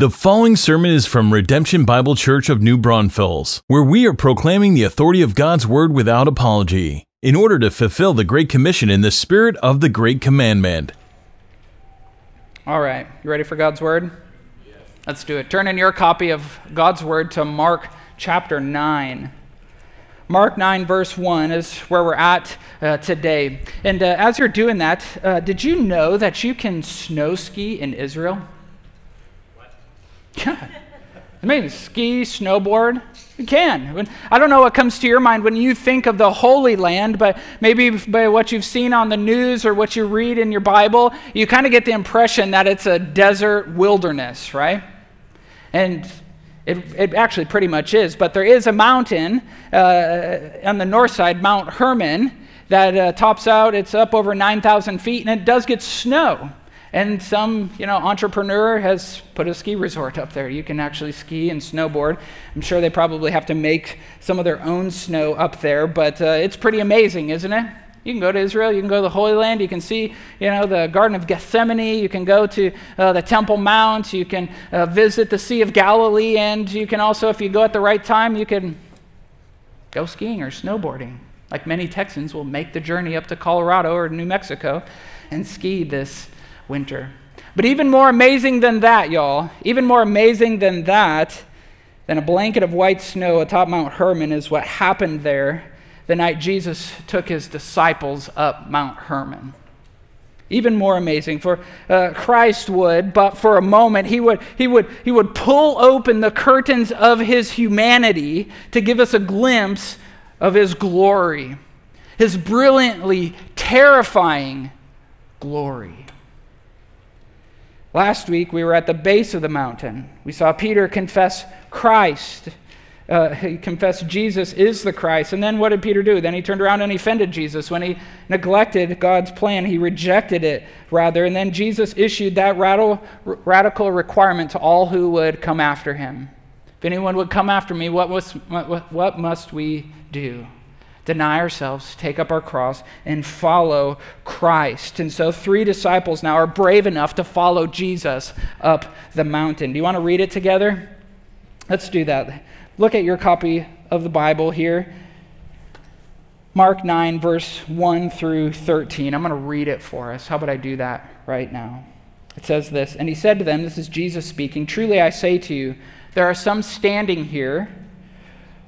The following sermon is from Redemption Bible Church of New Braunfels, where we are proclaiming the authority of God's Word without apology, in order to fulfill the Great Commission in the spirit of the Great Commandment. All right, you ready for God's Word? Yes. Let's do it. Turn in your copy of God's Word to Mark chapter 9. Mark 9, verse 1 is where we're at uh, today. And uh, as you're doing that, uh, did you know that you can snow ski in Israel? Yeah. I mean, ski, snowboard. You can. I don't know what comes to your mind when you think of the Holy Land, but maybe by what you've seen on the news or what you read in your Bible, you kind of get the impression that it's a desert wilderness, right? And it, it actually pretty much is. But there is a mountain uh, on the north side, Mount Hermon, that uh, tops out. It's up over 9,000 feet, and it does get snow. And some, you know, entrepreneur has put a ski resort up there. You can actually ski and snowboard. I'm sure they probably have to make some of their own snow up there, but uh, it's pretty amazing, isn't it? You can go to Israel. You can go to the Holy Land. You can see, you know, the Garden of Gethsemane. You can go to uh, the Temple Mount. You can uh, visit the Sea of Galilee, and you can also, if you go at the right time, you can go skiing or snowboarding. Like many Texans will make the journey up to Colorado or New Mexico and ski this winter. But even more amazing than that, y'all, even more amazing than that, than a blanket of white snow atop Mount Hermon, is what happened there the night Jesus took his disciples up Mount Hermon. Even more amazing, for uh, Christ would, but for a moment, he would, he, would, he would pull open the curtains of his humanity to give us a glimpse of his glory, his brilliantly terrifying glory. Last week, we were at the base of the mountain. We saw Peter confess Christ. Uh, he confessed Jesus is the Christ. And then what did Peter do? Then he turned around and he offended Jesus. When he neglected God's plan, he rejected it, rather. And then Jesus issued that radical, radical requirement to all who would come after him. If anyone would come after me, what, was, what, what must we do? Deny ourselves, take up our cross, and follow Christ. And so, three disciples now are brave enough to follow Jesus up the mountain. Do you want to read it together? Let's do that. Look at your copy of the Bible here. Mark 9, verse 1 through 13. I'm going to read it for us. How about I do that right now? It says this And he said to them, This is Jesus speaking, Truly I say to you, there are some standing here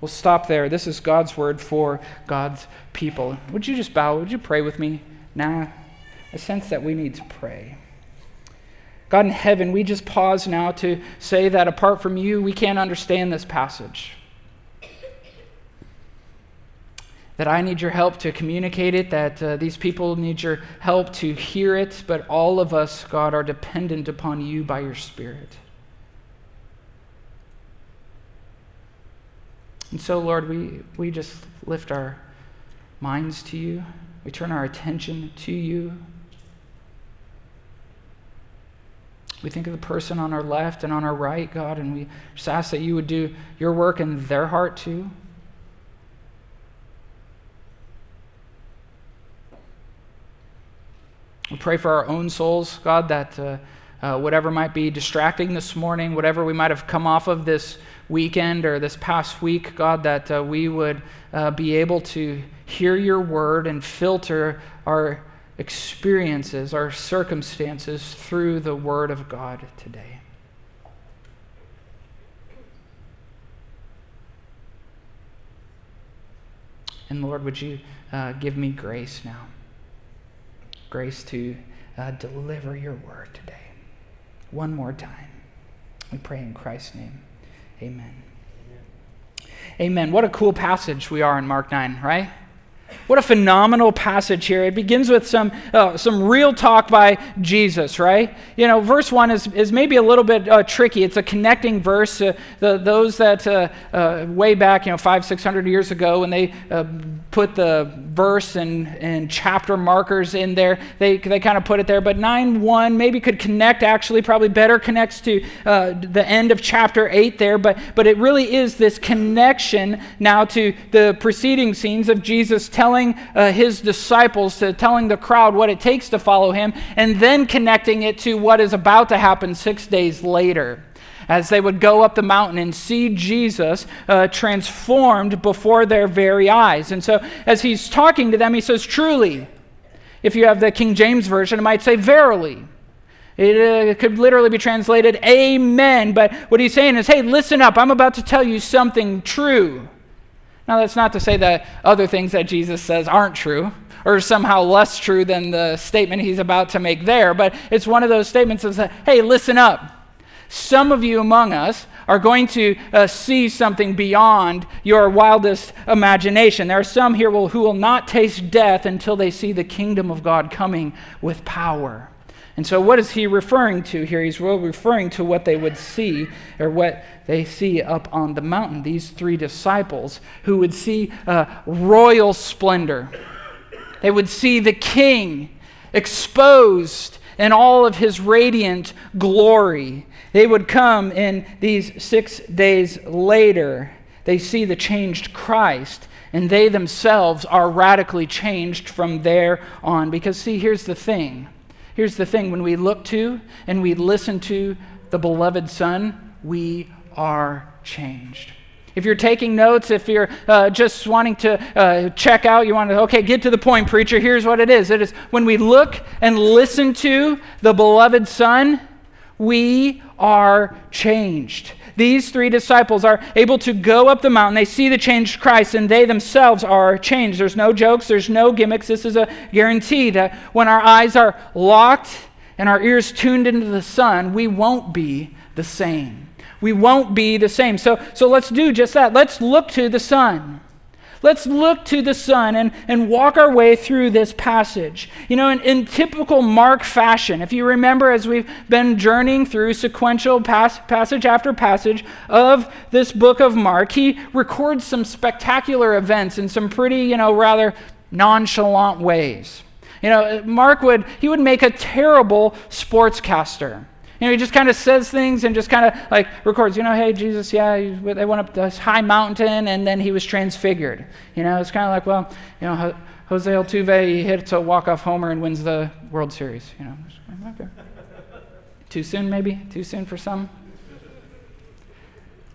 We'll stop there. This is God's word for God's people. Would you just bow? Would you pray with me now? a sense that we need to pray. God in heaven, we just pause now to say that apart from you, we can't understand this passage. That I need your help to communicate it, that uh, these people need your help to hear it, but all of us, God, are dependent upon you by your Spirit. And so, Lord, we, we just lift our minds to you, we turn our attention to you. We think of the person on our left and on our right, God, and we just ask that you would do your work in their heart too. We pray for our own souls, God, that uh, uh, whatever might be distracting this morning, whatever we might have come off of this weekend or this past week, God, that uh, we would uh, be able to hear your word and filter our experiences, our circumstances through the word of God today. And Lord, would you uh, give me grace now? Grace to uh, deliver your word today. One more time. We pray in Christ's name. Amen. Amen. What a cool passage we are in Mark 9, right? What a phenomenal passage here. It begins with some, uh, some real talk by Jesus, right? You know, verse 1 is, is maybe a little bit uh, tricky. It's a connecting verse. Uh, the, those that uh, uh, way back, you know, five, six hundred years ago, when they uh, put the verse and, and chapter markers in there, they, they kind of put it there. But 9 1 maybe could connect, actually, probably better connects to the end of chapter 8 there. But, but it really is this connection now to the preceding scenes of Jesus telling uh, his disciples, to telling the crowd what it takes to follow him, and then connecting it to what is about to happen six days later as they would go up the mountain and see Jesus uh, transformed before their very eyes. And so, as he's talking to them, he says, Truly. If you have the King James Version, it might say, Verily. It uh, could literally be translated, Amen. But what he's saying is, Hey, listen up. I'm about to tell you something true. Now, that's not to say that other things that Jesus says aren't true or somehow less true than the statement he's about to make there, but it's one of those statements of, hey, listen up. Some of you among us are going to uh, see something beyond your wildest imagination. There are some here will, who will not taste death until they see the kingdom of God coming with power. And so, what is he referring to here? He's referring to what they would see, or what they see up on the mountain. These three disciples who would see uh, royal splendor. They would see the king exposed in all of his radiant glory. They would come in these six days later. They see the changed Christ, and they themselves are radically changed from there on. Because, see, here's the thing Here's the thing when we look to and we listen to the beloved Son, we are changed. If you're taking notes, if you're uh, just wanting to uh, check out, you want to, okay, get to the point, preacher, here's what it is. It is when we look and listen to the beloved Son, we are changed. These three disciples are able to go up the mountain. They see the changed Christ, and they themselves are changed. There's no jokes, there's no gimmicks. This is a guarantee that when our eyes are locked and our ears tuned into the Son, we won't be the same. We won't be the same. So, so let's do just that. Let's look to the Son. Let's look to the Son and, and walk our way through this passage. You know, in, in typical Mark fashion, if you remember as we've been journeying through sequential pas- passage after passage of this book of Mark, he records some spectacular events in some pretty, you know, rather nonchalant ways. You know, Mark would, he would make a terrible sportscaster. You know, he just kind of says things and just kind of like records, you know, hey, Jesus, yeah, they went up this high mountain and then he was transfigured. You know, it's kind of like, well, you know, Jose Altuve, he hits a walk-off homer and wins the World Series. You know, okay. Too soon, maybe? Too soon for some?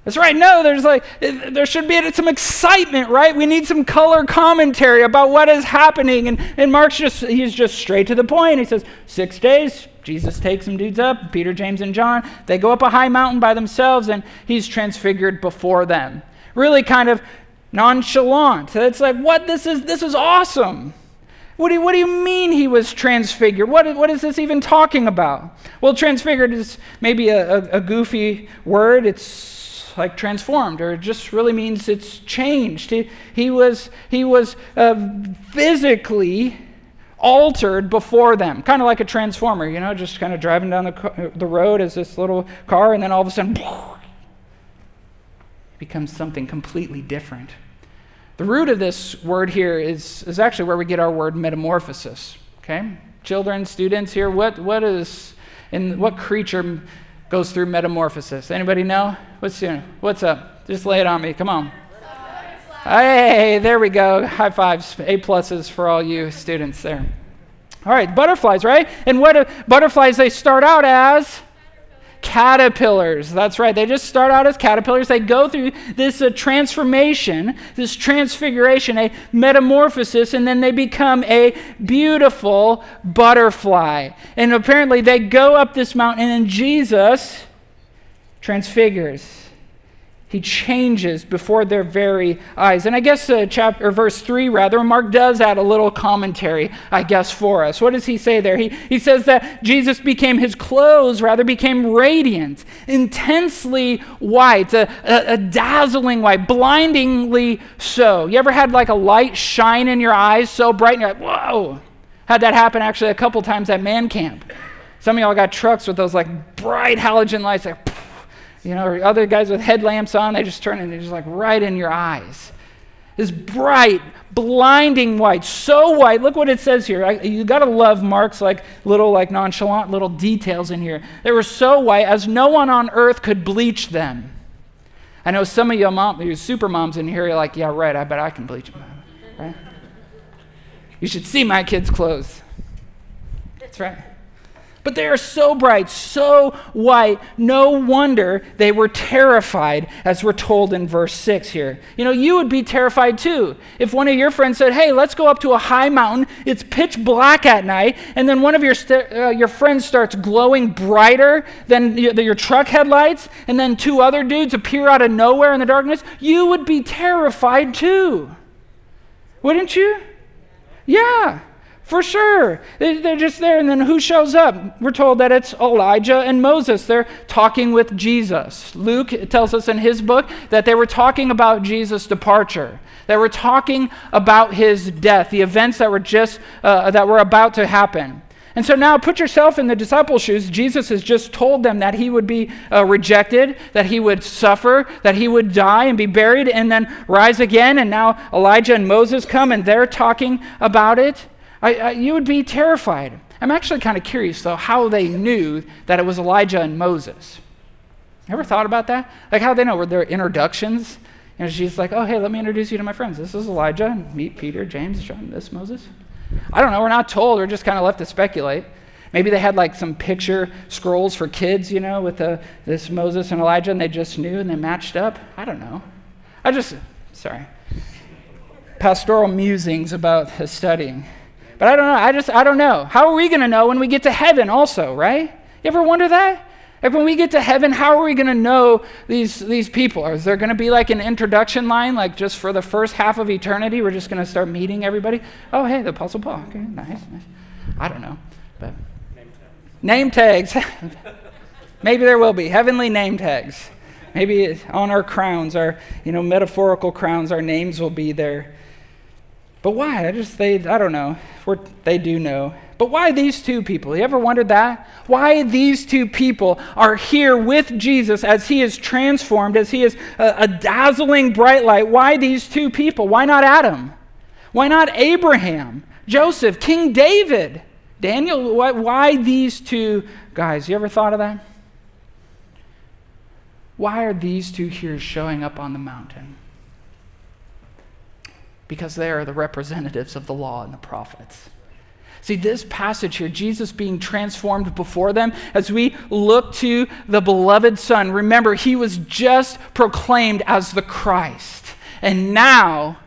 That's right. No, there's like there should be some excitement, right? We need some color commentary about what is happening. And, and Mark's just he's just straight to the point. He says, six days, Jesus takes some dudes up, Peter, James, and John. They go up a high mountain by themselves, and he's transfigured before them. Really kind of nonchalant. It's like, what? This is this is awesome. What do, you, what do you mean he was transfigured? What, what is this even talking about? Well, transfigured is maybe a, a, a goofy word. It's like transformed, or it just really means it's changed. He, he was, he was uh, physically altered before them, kind of like a transformer, you know, just kind of driving down the, the road as this little car, and then all of a sudden, becomes something completely different. The root of this word here is, is actually where we get our word metamorphosis. Okay? Children, students here, what, what is, and what creature goes through metamorphosis. Anybody know? What's what's up? Just lay it on me. Come on. Hey, there we go. High fives, A pluses for all you students there. All right, butterflies, right? And what do butterflies they start out as? Caterpillars. That's right. They just start out as caterpillars. They go through this uh, transformation, this transfiguration, a metamorphosis, and then they become a beautiful butterfly. And apparently they go up this mountain, and Jesus transfigures he changes before their very eyes. And I guess uh, chapter verse 3 rather, Mark does add a little commentary, I guess, for us. What does he say there? He, he says that Jesus became his clothes, rather became radiant, intensely white, a, a, a dazzling white, blindingly so. You ever had like a light shine in your eyes so bright and you're like, whoa? Had that happen actually a couple times at man camp. Some of y'all got trucks with those like bright halogen lights, like you know, or other guys with headlamps on, they just turn and they're just like right in your eyes. This bright, blinding white, so white. Look what it says here. I, you got to love Mark's like little, like nonchalant little details in here. They were so white as no one on earth could bleach them. I know some of you mom, you super moms in here, you're like, yeah, right. I bet I can bleach them. Right? You should see my kids' clothes. That's right. But they are so bright, so white, no wonder they were terrified, as we're told in verse 6 here. You know, you would be terrified too if one of your friends said, Hey, let's go up to a high mountain. It's pitch black at night, and then one of your, st- uh, your friends starts glowing brighter than your, your truck headlights, and then two other dudes appear out of nowhere in the darkness. You would be terrified too. Wouldn't you? Yeah. For sure. They're just there. And then who shows up? We're told that it's Elijah and Moses. They're talking with Jesus. Luke tells us in his book that they were talking about Jesus' departure. They were talking about his death, the events that were just uh, that were about to happen. And so now put yourself in the disciples' shoes. Jesus has just told them that he would be uh, rejected, that he would suffer, that he would die and be buried and then rise again. And now Elijah and Moses come and they're talking about it. I, I, you would be terrified. I'm actually kind of curious, though, how they knew that it was Elijah and Moses. Ever thought about that? Like how they know? Were there introductions? And she's like, oh, hey, let me introduce you to my friends. This is Elijah. Meet Peter, James, John, this Moses. I don't know. We're not told. We're just kind of left to speculate. Maybe they had like some picture scrolls for kids, you know, with the, this Moses and Elijah, and they just knew and they matched up. I don't know. I just, sorry. Pastoral musings about studying. But I don't know. I just, I don't know. How are we going to know when we get to heaven also, right? You ever wonder that? Like when we get to heaven, how are we going to know these, these people? Is there going to be like an introduction line, like just for the first half of eternity, we're just going to start meeting everybody? Oh, hey, the Apostle Paul. Okay, nice, nice. I don't know. But name tags. Name tags. Maybe there will be heavenly name tags. Maybe on our crowns, our you know metaphorical crowns, our names will be there. But why? I just, they, I don't know. We're, they do know. But why these two people? You ever wondered that? Why these two people are here with Jesus as he is transformed, as he is a, a dazzling bright light? Why these two people? Why not Adam? Why not Abraham, Joseph, King David, Daniel? Why, why these two guys? You ever thought of that? Why are these two here showing up on the mountain? Because they are the representatives of the law and the prophets. See, this passage here, Jesus being transformed before them, as we look to the beloved Son, remember, he was just proclaimed as the Christ. And now,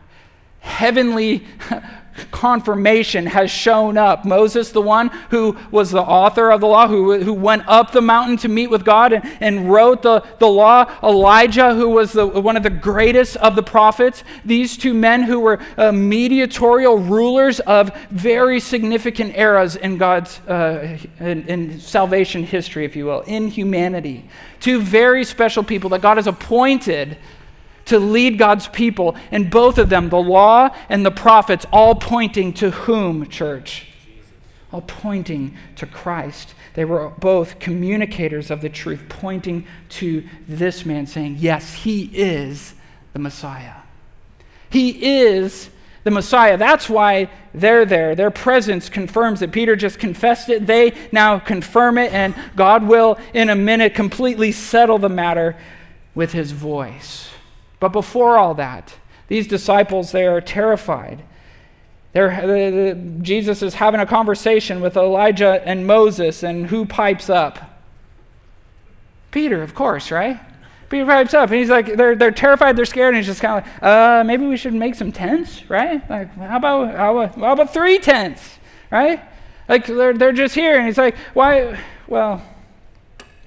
heavenly confirmation has shown up. Moses, the one who was the author of the law, who, who went up the mountain to meet with God and, and wrote the, the law. Elijah, who was the, one of the greatest of the prophets. These two men who were uh, mediatorial rulers of very significant eras in God's uh, in, in salvation history, if you will, in humanity. Two very special people that God has appointed to lead God's people, and both of them, the law and the prophets, all pointing to whom, church? All pointing to Christ. They were both communicators of the truth, pointing to this man, saying, Yes, he is the Messiah. He is the Messiah. That's why they're there. Their presence confirms it. Peter just confessed it. They now confirm it, and God will, in a minute, completely settle the matter with his voice. But before all that, these disciples, they are terrified. The, the, Jesus is having a conversation with Elijah and Moses, and who pipes up? Peter, of course, right? Peter pipes up, and he's like, they're, they're terrified, they're scared, and he's just kind of like, uh, maybe we should make some tents, right? Like, how about, how about, how about three tents, right? Like, they're, they're just here, and he's like, why? Well,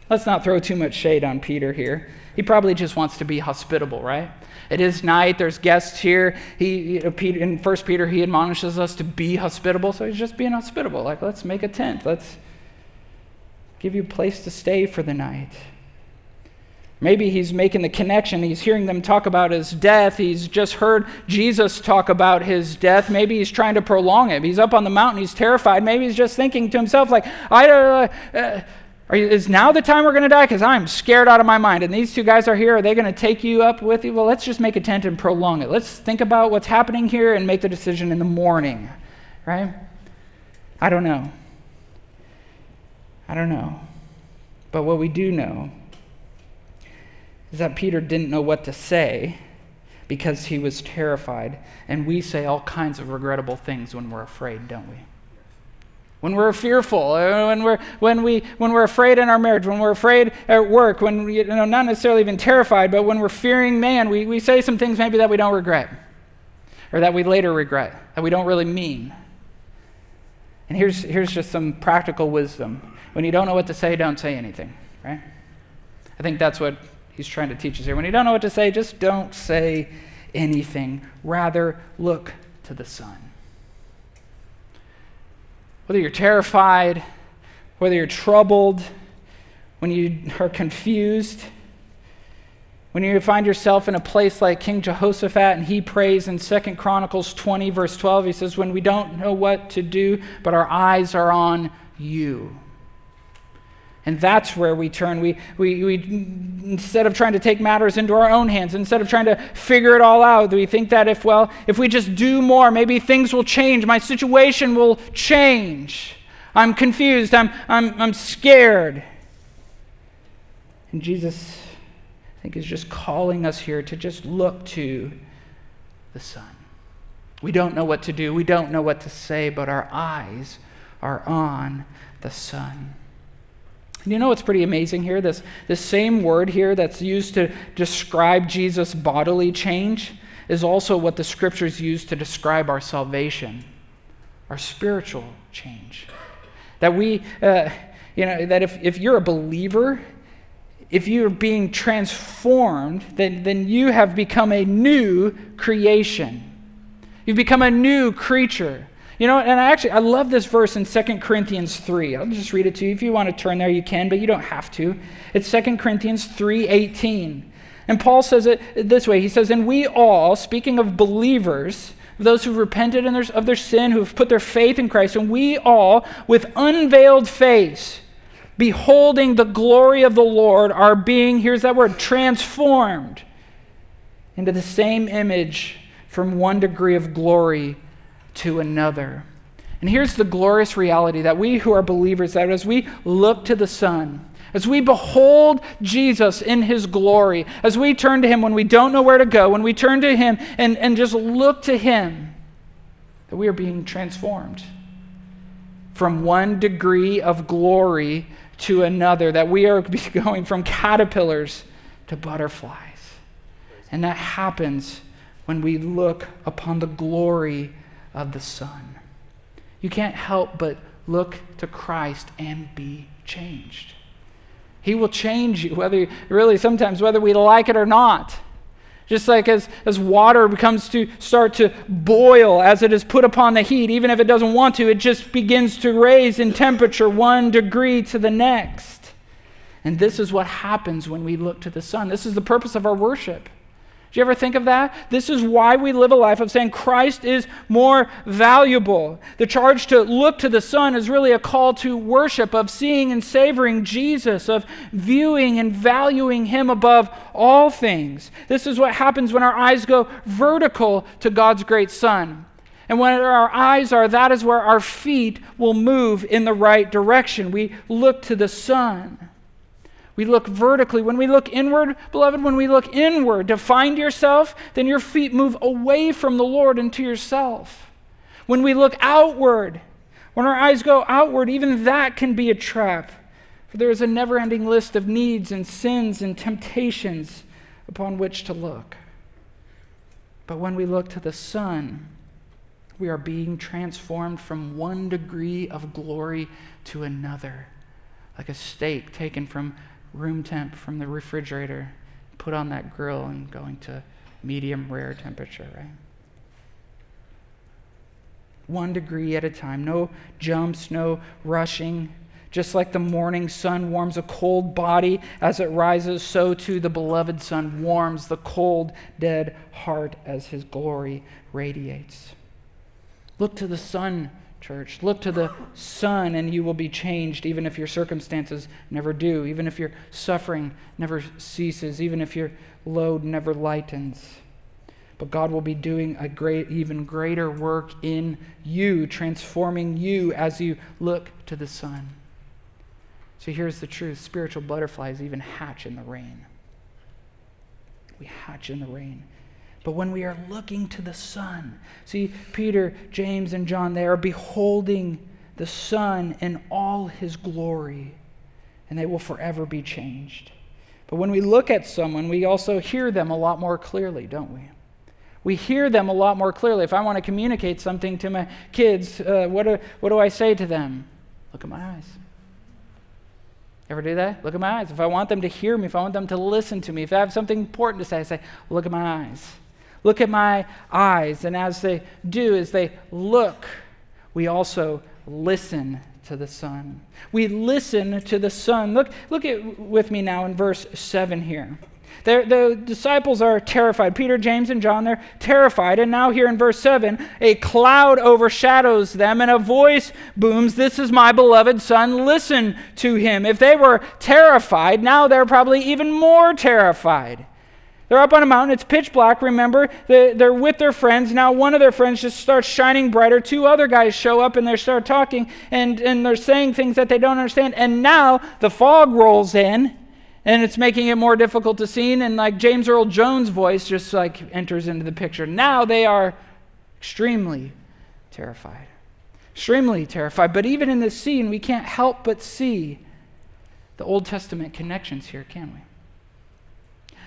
let's not throw too much shade on Peter here. He probably just wants to be hospitable, right? It is night. There's guests here. He, in First Peter, he admonishes us to be hospitable. So he's just being hospitable. Like, let's make a tent. Let's give you a place to stay for the night. Maybe he's making the connection. He's hearing them talk about his death. He's just heard Jesus talk about his death. Maybe he's trying to prolong it. He's up on the mountain. He's terrified. Maybe he's just thinking to himself, like, I, don't. uh, uh, you, is now the time we're going to die? Because I'm scared out of my mind. And these two guys are here. Are they going to take you up with you? Well, let's just make a tent and prolong it. Let's think about what's happening here and make the decision in the morning, right? I don't know. I don't know. But what we do know is that Peter didn't know what to say because he was terrified. And we say all kinds of regrettable things when we're afraid, don't we? When we're fearful, uh, when we're, when, we, when we're afraid in our marriage, when we're afraid at work, when we, you know, not necessarily even terrified, but when we're fearing man, we, we say some things maybe that we don't regret, or that we later regret, that we don't really mean. And here's, here's just some practical wisdom. When you don't know what to say, don't say anything, right? I think that's what he's trying to teach us here. When you don't know what to say, just don't say anything. Rather, look to the Son. Whether you're terrified, whether you're troubled, when you are confused, when you find yourself in a place like King Jehoshaphat and he prays in 2 Chronicles 20, verse 12, he says, When we don't know what to do, but our eyes are on you. And that's where we turn. We, we, we, instead of trying to take matters into our own hands, instead of trying to figure it all out, we think that if, well, if we just do more, maybe things will change. My situation will change. I'm confused. I'm, I'm, I'm scared. And Jesus, I think, is just calling us here to just look to the Son. We don't know what to do, we don't know what to say, but our eyes are on the Son. You know what's pretty amazing here? This, this same word here that's used to describe Jesus' bodily change is also what the scriptures use to describe our salvation, our spiritual change. That we, uh, you know, that if, if you're a believer, if you're being transformed, then, then you have become a new creation. You've become a new creature. You know, and I actually I love this verse in 2 Corinthians 3. I'll just read it to you. If you want to turn there, you can, but you don't have to. It's 2 Corinthians 3:18. And Paul says it this way. He says, "And we all, speaking of believers, those who've repented of their sin, who've put their faith in Christ, and we all, with unveiled face, beholding the glory of the Lord, are being, here's that word, transformed into the same image from one degree of glory to another. And here's the glorious reality that we who are believers, that as we look to the Son, as we behold Jesus in his glory, as we turn to him when we don't know where to go, when we turn to him and, and just look to him, that we are being transformed from one degree of glory to another, that we are going from caterpillars to butterflies. And that happens when we look upon the glory of the Son. You can't help but look to Christ and be changed. He will change you, whether really sometimes whether we like it or not. Just like as, as water becomes to start to boil as it is put upon the heat, even if it doesn't want to, it just begins to raise in temperature one degree to the next. And this is what happens when we look to the Son. This is the purpose of our worship. Do you ever think of that? This is why we live a life of saying Christ is more valuable. The charge to look to the Son is really a call to worship, of seeing and savoring Jesus, of viewing and valuing Him above all things. This is what happens when our eyes go vertical to God's great Son. And when our eyes are, that is where our feet will move in the right direction. We look to the Son. We look vertically. When we look inward, beloved, when we look inward to find yourself, then your feet move away from the Lord into yourself. When we look outward, when our eyes go outward, even that can be a trap. For there is a never ending list of needs and sins and temptations upon which to look. But when we look to the Son, we are being transformed from one degree of glory to another, like a steak taken from room temp from the refrigerator, put on that grill, and going to medium rare temperature, right? One degree at a time, no jumps, no rushing. Just like the morning sun warms a cold body as it rises, so too the beloved Son warms the cold, dead heart as his glory radiates. Look to the Son, church. Look to the Son, and you will be changed, even if your circumstances never do, even if your suffering never ceases, even if your load never lightens. But God will be doing a great, even greater work in you, transforming you as you look to the Son. So here's the truth spiritual butterflies even hatch in the rain. We hatch in the rain. But when we are looking to the sun. see, Peter, James, and John, they are beholding the Son in all his glory, and they will forever be changed. But when we look at someone, we also hear them a lot more clearly, don't we? We hear them a lot more clearly. If I want to communicate something to my kids, uh, what, do, what do I say to them? Look at my eyes. Ever do that? Look at my eyes. If I want them to hear me, if I want them to listen to me, if I have something important to say, I say, Look at my eyes. Look at my eyes. And as they do, as they look, we also listen to the Son. We listen to the Son. Look, look at with me now in verse 7 here. They're, the disciples are terrified. Peter, James, and John, they're terrified. And now, here in verse 7, a cloud overshadows them, and a voice booms, This is my beloved Son, listen to him. If they were terrified, now they're probably even more terrified. They're up on a mountain. It's pitch black, remember? They're with their friends. Now, one of their friends just starts shining brighter. Two other guys show up and they start talking and, and they're saying things that they don't understand. And now the fog rolls in and it's making it more difficult to see and like james earl jones voice just like enters into the picture now they are extremely terrified extremely terrified but even in this scene we can't help but see the old testament connections here can we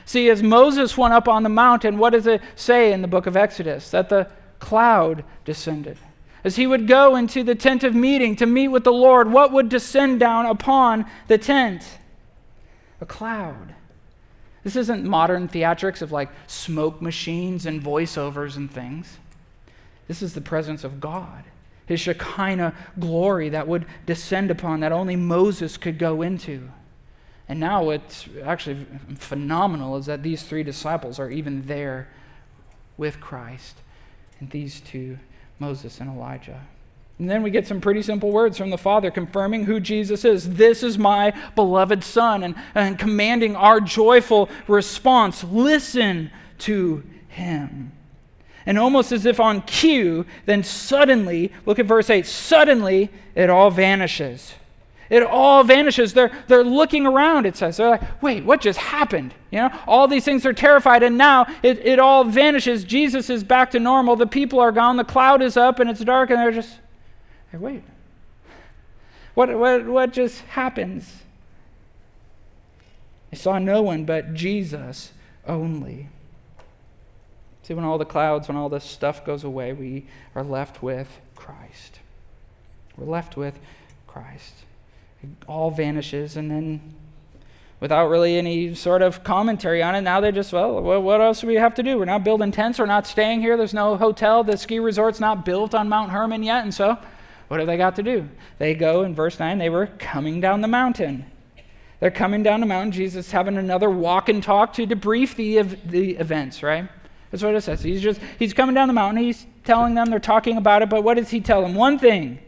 see as moses went up on the mountain what does it say in the book of exodus that the cloud descended as he would go into the tent of meeting to meet with the lord what would descend down upon the tent a cloud. This isn't modern theatrics of like smoke machines and voiceovers and things. This is the presence of God, his Shekinah glory that would descend upon that only Moses could go into. And now what's actually phenomenal is that these three disciples are even there with Christ, and these two, Moses and Elijah. And then we get some pretty simple words from the Father confirming who Jesus is. This is my beloved Son, and, and commanding our joyful response. Listen to him. And almost as if on cue, then suddenly, look at verse 8, suddenly it all vanishes. It all vanishes. They're, they're looking around, it says. They're like, wait, what just happened? You know, all these things are terrified, and now it, it all vanishes. Jesus is back to normal. The people are gone. The cloud is up, and it's dark, and they're just, Hey, wait. What, what, what just happens? They saw no one but Jesus only. See, when all the clouds, when all this stuff goes away, we are left with Christ. We're left with Christ. All vanishes, and then without really any sort of commentary on it. Now they just, well, what else do we have to do? We're not building tents. We're not staying here. There's no hotel. The ski resort's not built on Mount Hermon yet. And so what have they got to do? They go, in verse 9, they were coming down the mountain. They're coming down the mountain. Jesus having another walk and talk to debrief the, the events, right? That's what it says. He's just, he's coming down the mountain. He's telling them, they're talking about it, but what does he tell them? One thing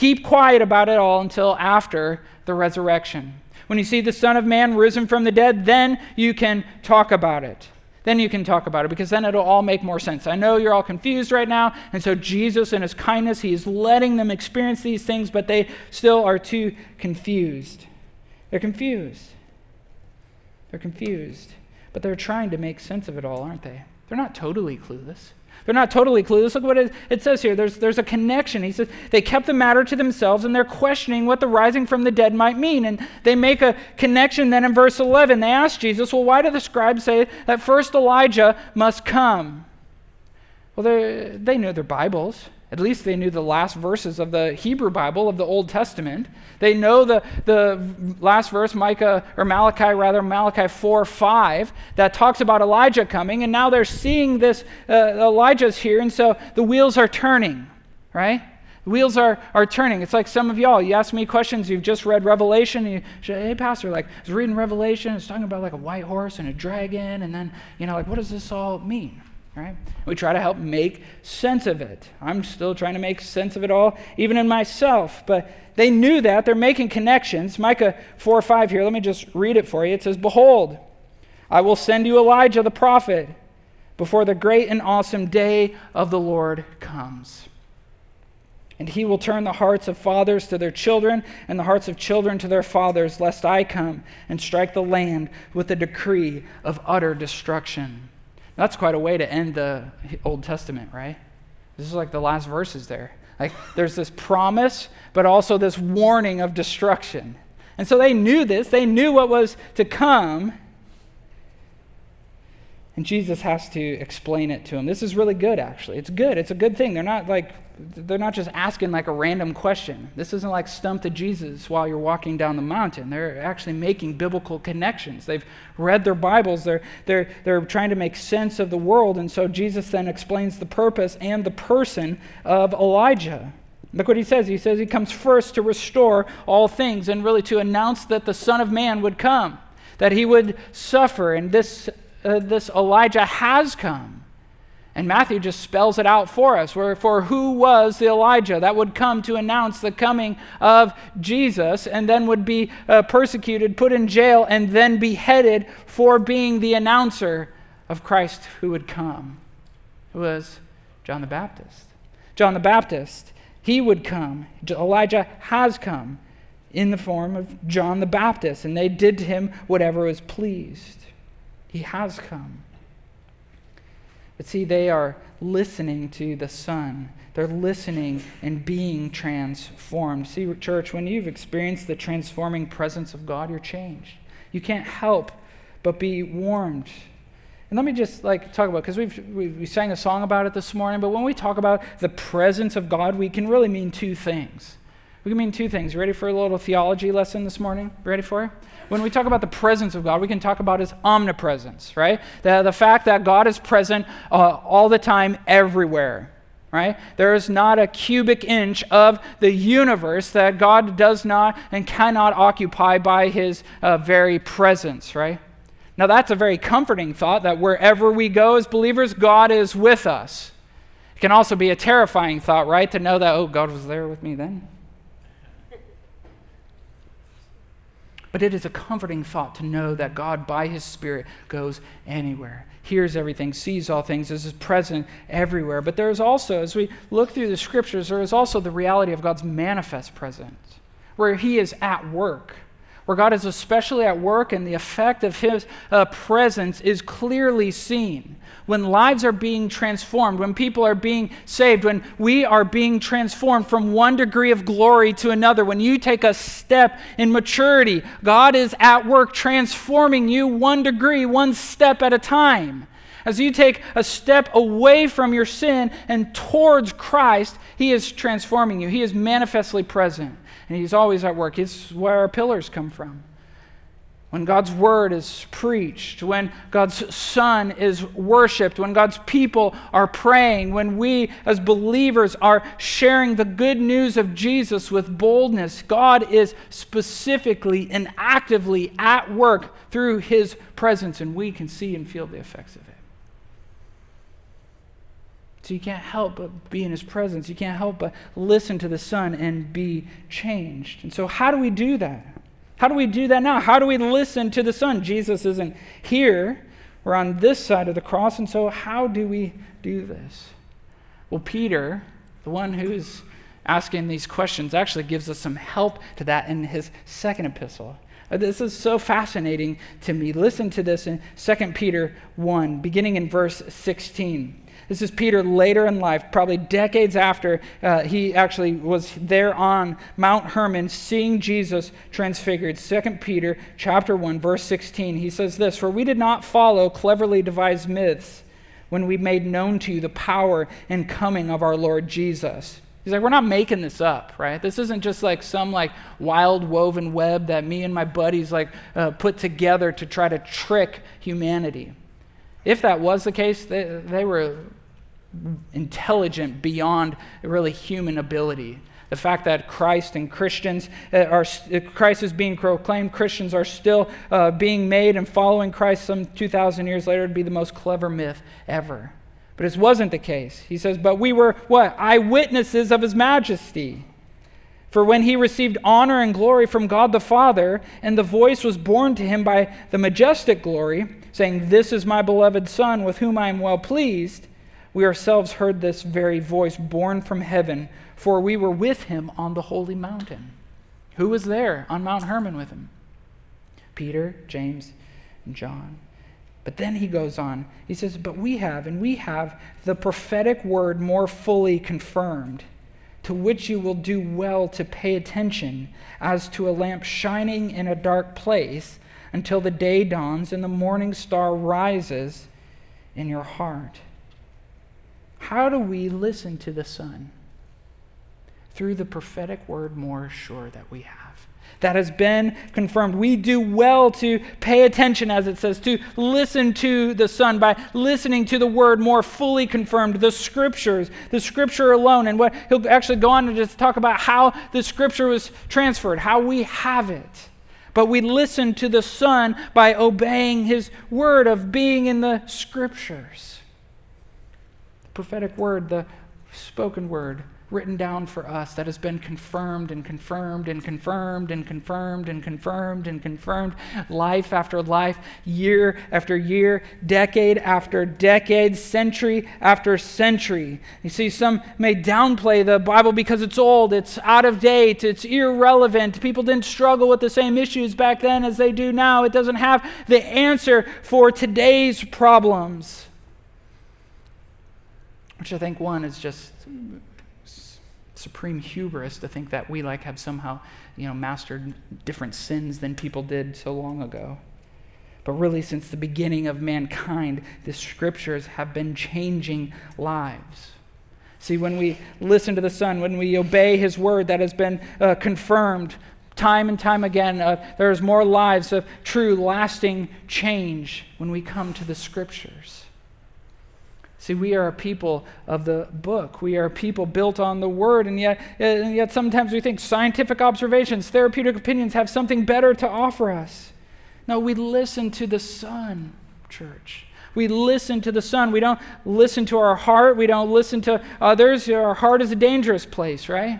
keep quiet about it all until after the resurrection. When you see the Son of Man risen from the dead, then you can talk about it then you can talk about it because then it'll all make more sense. I know you're all confused right now, and so Jesus, in his kindness, he is letting them experience these things, but they still are too confused. They're confused. They're confused. But they're trying to make sense of it all, aren't they? They're not totally clueless. They're not totally clueless. Look what it, it, says here. There's, there's a connection. He says, They kept the matter to themselves and they're questioning what the rising from the dead might mean. And they make a connection then in verse 11. They ask Jesus, Well, why do the scribes say that first Elijah must come? Well, they knew their Bibles. At least they knew the last verses of the Hebrew Bible of the Old Testament. They know the, the last verse, Micah, or Malachi rather, Malachi 4 5, that talks about Elijah coming, and now they're seeing this, uh, Elijah's here, and so the wheels are turning, right? Wheels are, are turning. It's like some of y'all, you ask me questions, you've just read Revelation, and you say, hey, Pastor, like, I was reading Revelation, it's talking about like a white horse and a dragon, and then, you know, like, what does this all mean? Right? We try to help make sense of it. I'm still trying to make sense of it all, even in myself. But they knew that. They're making connections. Micah 4 or 5 here, let me just read it for you. It says, Behold, I will send you Elijah the prophet before the great and awesome day of the Lord comes. And he will turn the hearts of fathers to their children, and the hearts of children to their fathers, lest I come and strike the land with a decree of utter destruction. That's quite a way to end the Old Testament, right? This is like the last verses there. Like there's this promise, but also this warning of destruction. And so they knew this, they knew what was to come. And Jesus has to explain it to them. This is really good, actually. It's good. It's a good thing. They're not like they're not just asking like a random question. This isn't like stump to Jesus while you're walking down the mountain. They're actually making biblical connections. They've read their Bibles. They're, they're, they're trying to make sense of the world. And so Jesus then explains the purpose and the person of Elijah. Look what he says. He says he comes first to restore all things and really to announce that the Son of Man would come, that he would suffer. And this, uh, this Elijah has come. And Matthew just spells it out for us. Where, for who was the Elijah that would come to announce the coming of Jesus and then would be uh, persecuted, put in jail, and then beheaded for being the announcer of Christ who would come? It was John the Baptist. John the Baptist, he would come. Elijah has come in the form of John the Baptist, and they did to him whatever was pleased. He has come. But see, they are listening to the Son. They're listening and being transformed. See, church, when you've experienced the transforming presence of God, you're changed. You can't help but be warmed. And let me just like talk about because we've we, we sang a song about it this morning. But when we talk about the presence of God, we can really mean two things. We can mean two things. Ready for a little theology lesson this morning? Ready for it? when we talk about the presence of God, we can talk about his omnipresence, right? The, the fact that God is present uh, all the time, everywhere, right? There is not a cubic inch of the universe that God does not and cannot occupy by his uh, very presence, right? Now, that's a very comforting thought that wherever we go as believers, God is with us. It can also be a terrifying thought, right? To know that, oh, God was there with me then. But it is a comforting thought to know that God, by His Spirit, goes anywhere, hears everything, sees all things, is present everywhere. But there is also, as we look through the scriptures, there is also the reality of God's manifest presence, where He is at work where God is especially at work and the effect of His uh, presence is clearly seen. When lives are being transformed, when people are being saved, when we are being transformed from one degree of glory to another, when you take a step in maturity, God is at work transforming you one degree, one step at a time. As you take a step away from your sin and towards Christ, He is transforming you. He is manifestly present and He's always at work. It's where our pillars come from. When God's word is preached, when God's Son is worshiped, when God's people are praying, when we as believers are sharing the good news of Jesus with boldness, God is specifically and actively at work through His presence, and we can see and feel the effects of it. So you can't help but be in his presence. You can't help but listen to the Son and be changed. And so, how do we do that? How do we do that now? How do we listen to the Son? Jesus isn't here. We're on this side of the cross. And so, how do we do this? Well, Peter, the one who's asking these questions, actually gives us some help to that in his second epistle. Uh, this is so fascinating to me. Listen to this in 2 Peter 1, beginning in verse 16. This is Peter later in life, probably decades after uh, he actually was there on Mount Hermon seeing Jesus transfigured. 2 Peter chapter 1 verse 16. He says this, "For we did not follow cleverly devised myths when we made known to you the power and coming of our Lord Jesus." He's like, we're not making this up, right? This isn't just like some like wild woven web that me and my buddies like uh, put together to try to trick humanity. If that was the case, they, they were intelligent beyond really human ability. The fact that Christ and Christians uh, are, uh, Christ is being proclaimed, Christians are still uh, being made and following Christ some 2,000 years later would be the most clever myth ever. But it wasn't the case. He says, But we were what? Eyewitnesses of his majesty. For when he received honor and glory from God the Father, and the voice was borne to him by the majestic glory, saying, This is my beloved Son, with whom I am well pleased, we ourselves heard this very voice borne from heaven, for we were with him on the holy mountain. Who was there on Mount Hermon with him? Peter, James, and John. But then he goes on. He says, But we have, and we have the prophetic word more fully confirmed, to which you will do well to pay attention, as to a lamp shining in a dark place until the day dawns and the morning star rises in your heart. How do we listen to the Son? Through the prophetic word more sure that we have. That has been confirmed. We do well to pay attention, as it says, to listen to the Son by listening to the word more fully confirmed, the scriptures, the scripture alone. And what he'll actually go on to just talk about how the scripture was transferred, how we have it. But we listen to the Son by obeying his word of being in the scriptures. Prophetic word, the spoken word, written down for us that has been confirmed and confirmed and confirmed and confirmed and confirmed and confirmed life after life, year after year, decade after decade, century after century. You see, some may downplay the Bible because it's old, it's out of date, it's irrelevant. People didn't struggle with the same issues back then as they do now. It doesn't have the answer for today's problems. Which I think one is just supreme hubris to think that we like have somehow, you know, mastered different sins than people did so long ago. But really, since the beginning of mankind, the scriptures have been changing lives. See, when we listen to the Son, when we obey His word that has been uh, confirmed time and time again, uh, there's more lives of true, lasting change when we come to the scriptures. See, we are a people of the book. We are a people built on the word, and yet, and yet sometimes we think scientific observations, therapeutic opinions have something better to offer us. No, we listen to the Son, church. We listen to the Son. We don't listen to our heart. We don't listen to others. Our heart is a dangerous place, right?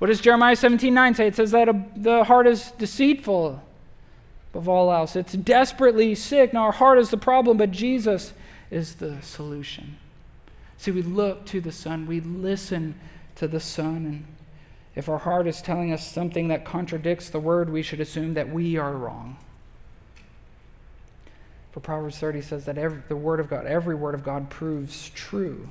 What does Jeremiah 17 9 say? It says that a, the heart is deceitful above all else. It's desperately sick. Now, our heart is the problem, but Jesus is the solution. See, we look to the Son, we listen to the Son, and if our heart is telling us something that contradicts the Word, we should assume that we are wrong. For Proverbs 30 says that every, the Word of God, every Word of God proves true.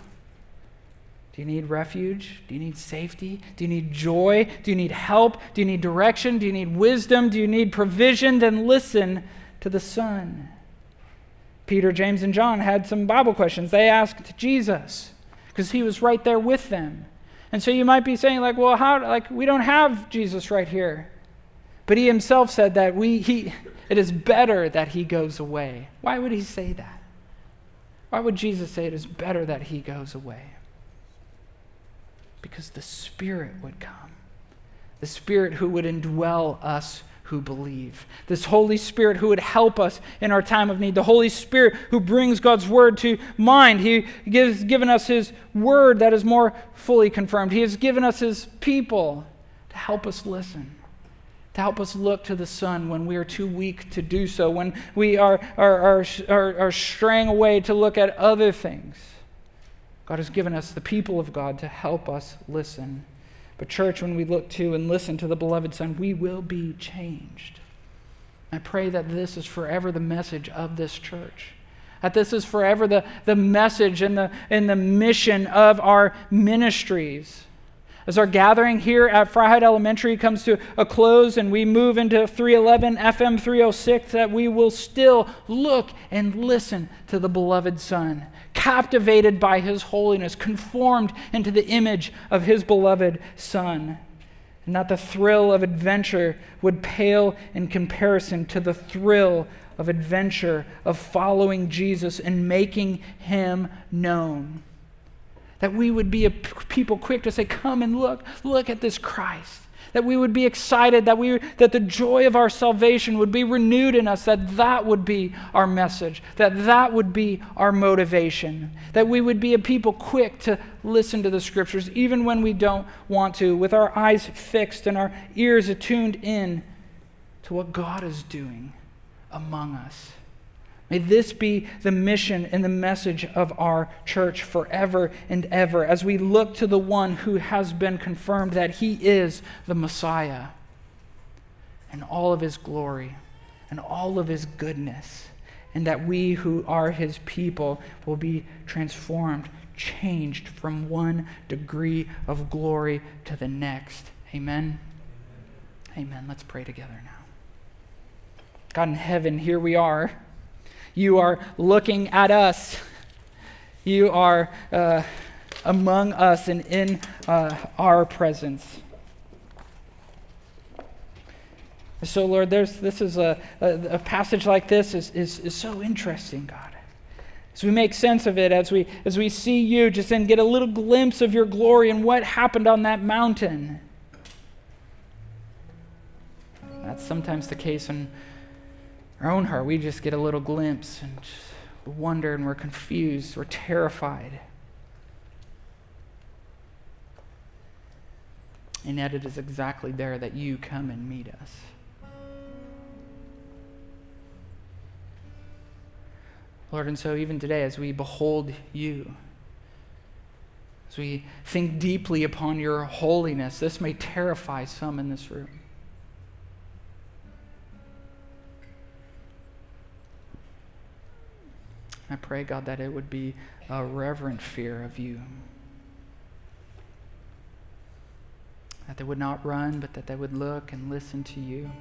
Do you need refuge? Do you need safety? Do you need joy? Do you need help? Do you need direction? Do you need wisdom? Do you need provision? Then listen to the Son. Peter, James, and John had some Bible questions. They asked Jesus because he was right there with them. And so you might be saying, like, well, how, like, we don't have Jesus right here. But he himself said that we, he, it is better that he goes away. Why would he say that? Why would Jesus say it is better that he goes away? Because the Spirit would come. The Spirit who would indwell us who believe. This Holy Spirit who would help us in our time of need. The Holy Spirit who brings God's word to mind. He has given us His word that is more fully confirmed. He has given us His people to help us listen. To help us look to the Son when we are too weak to do so, when we are, are, are, are, are straying away to look at other things. God has given us the people of God to help us listen. But, church, when we look to and listen to the beloved Son, we will be changed. I pray that this is forever the message of this church. That this is forever the, the message and the, and the mission of our ministries. As our gathering here at Freiheit Elementary comes to a close and we move into 311 FM 306, that we will still look and listen to the beloved Son, captivated by his holiness, conformed into the image of his beloved Son. And that the thrill of adventure would pale in comparison to the thrill of adventure of following Jesus and making him known. That we would be a people quick to say, Come and look, look at this Christ. That we would be excited, that, we, that the joy of our salvation would be renewed in us, that that would be our message, that that would be our motivation, that we would be a people quick to listen to the scriptures, even when we don't want to, with our eyes fixed and our ears attuned in to what God is doing among us. May this be the mission and the message of our church forever and ever as we look to the one who has been confirmed that he is the Messiah and all of his glory and all of his goodness, and that we who are his people will be transformed, changed from one degree of glory to the next. Amen. Amen. Let's pray together now. God in heaven, here we are. You are looking at us. You are uh, among us and in uh, our presence. So, Lord, there's, this is a, a, a, passage like this is, is, is so interesting, God. As we make sense of it, as we, as we see you, just and get a little glimpse of your glory and what happened on that mountain. That's sometimes the case in our own heart, we just get a little glimpse and wonder and we're confused, we're terrified. And yet it is exactly there that you come and meet us. Lord, and so even today, as we behold you, as we think deeply upon your holiness, this may terrify some in this room. I pray, God, that it would be a reverent fear of you. That they would not run, but that they would look and listen to you.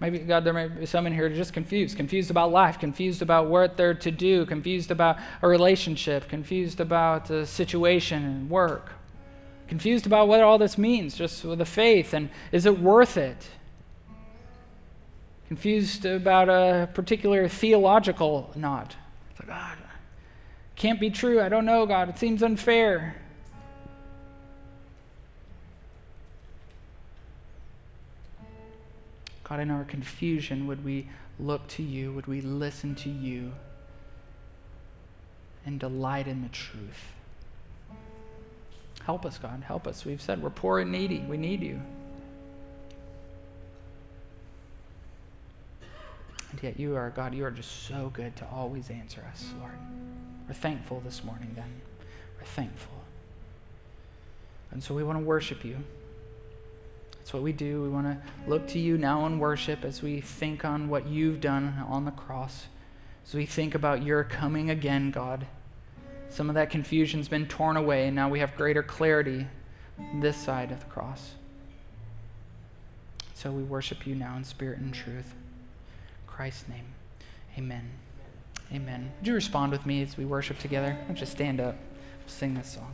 Maybe, God, there may be some in here just confused, confused about life, confused about what they're to do, confused about a relationship, confused about a situation and work, confused about what all this means, just with the faith, and is it worth it? Confused about a particular theological knot. It's like, God, ah, can't be true. I don't know, God. It seems unfair. God, in our confusion, would we look to you? Would we listen to you and delight in the truth? Help us, God. Help us. We've said we're poor and needy. We need you. And yet you are, God, you are just so good to always answer us, Lord. We're thankful this morning, then. We're thankful. And so we want to worship you. That's what we do. We want to look to you now in worship as we think on what you've done on the cross, as we think about your coming again, God. Some of that confusion's been torn away, and now we have greater clarity this side of the cross. So we worship you now in spirit and truth. Christ's name. Amen. Amen. Would you respond with me as we worship together? Let's just stand up. We'll sing this song.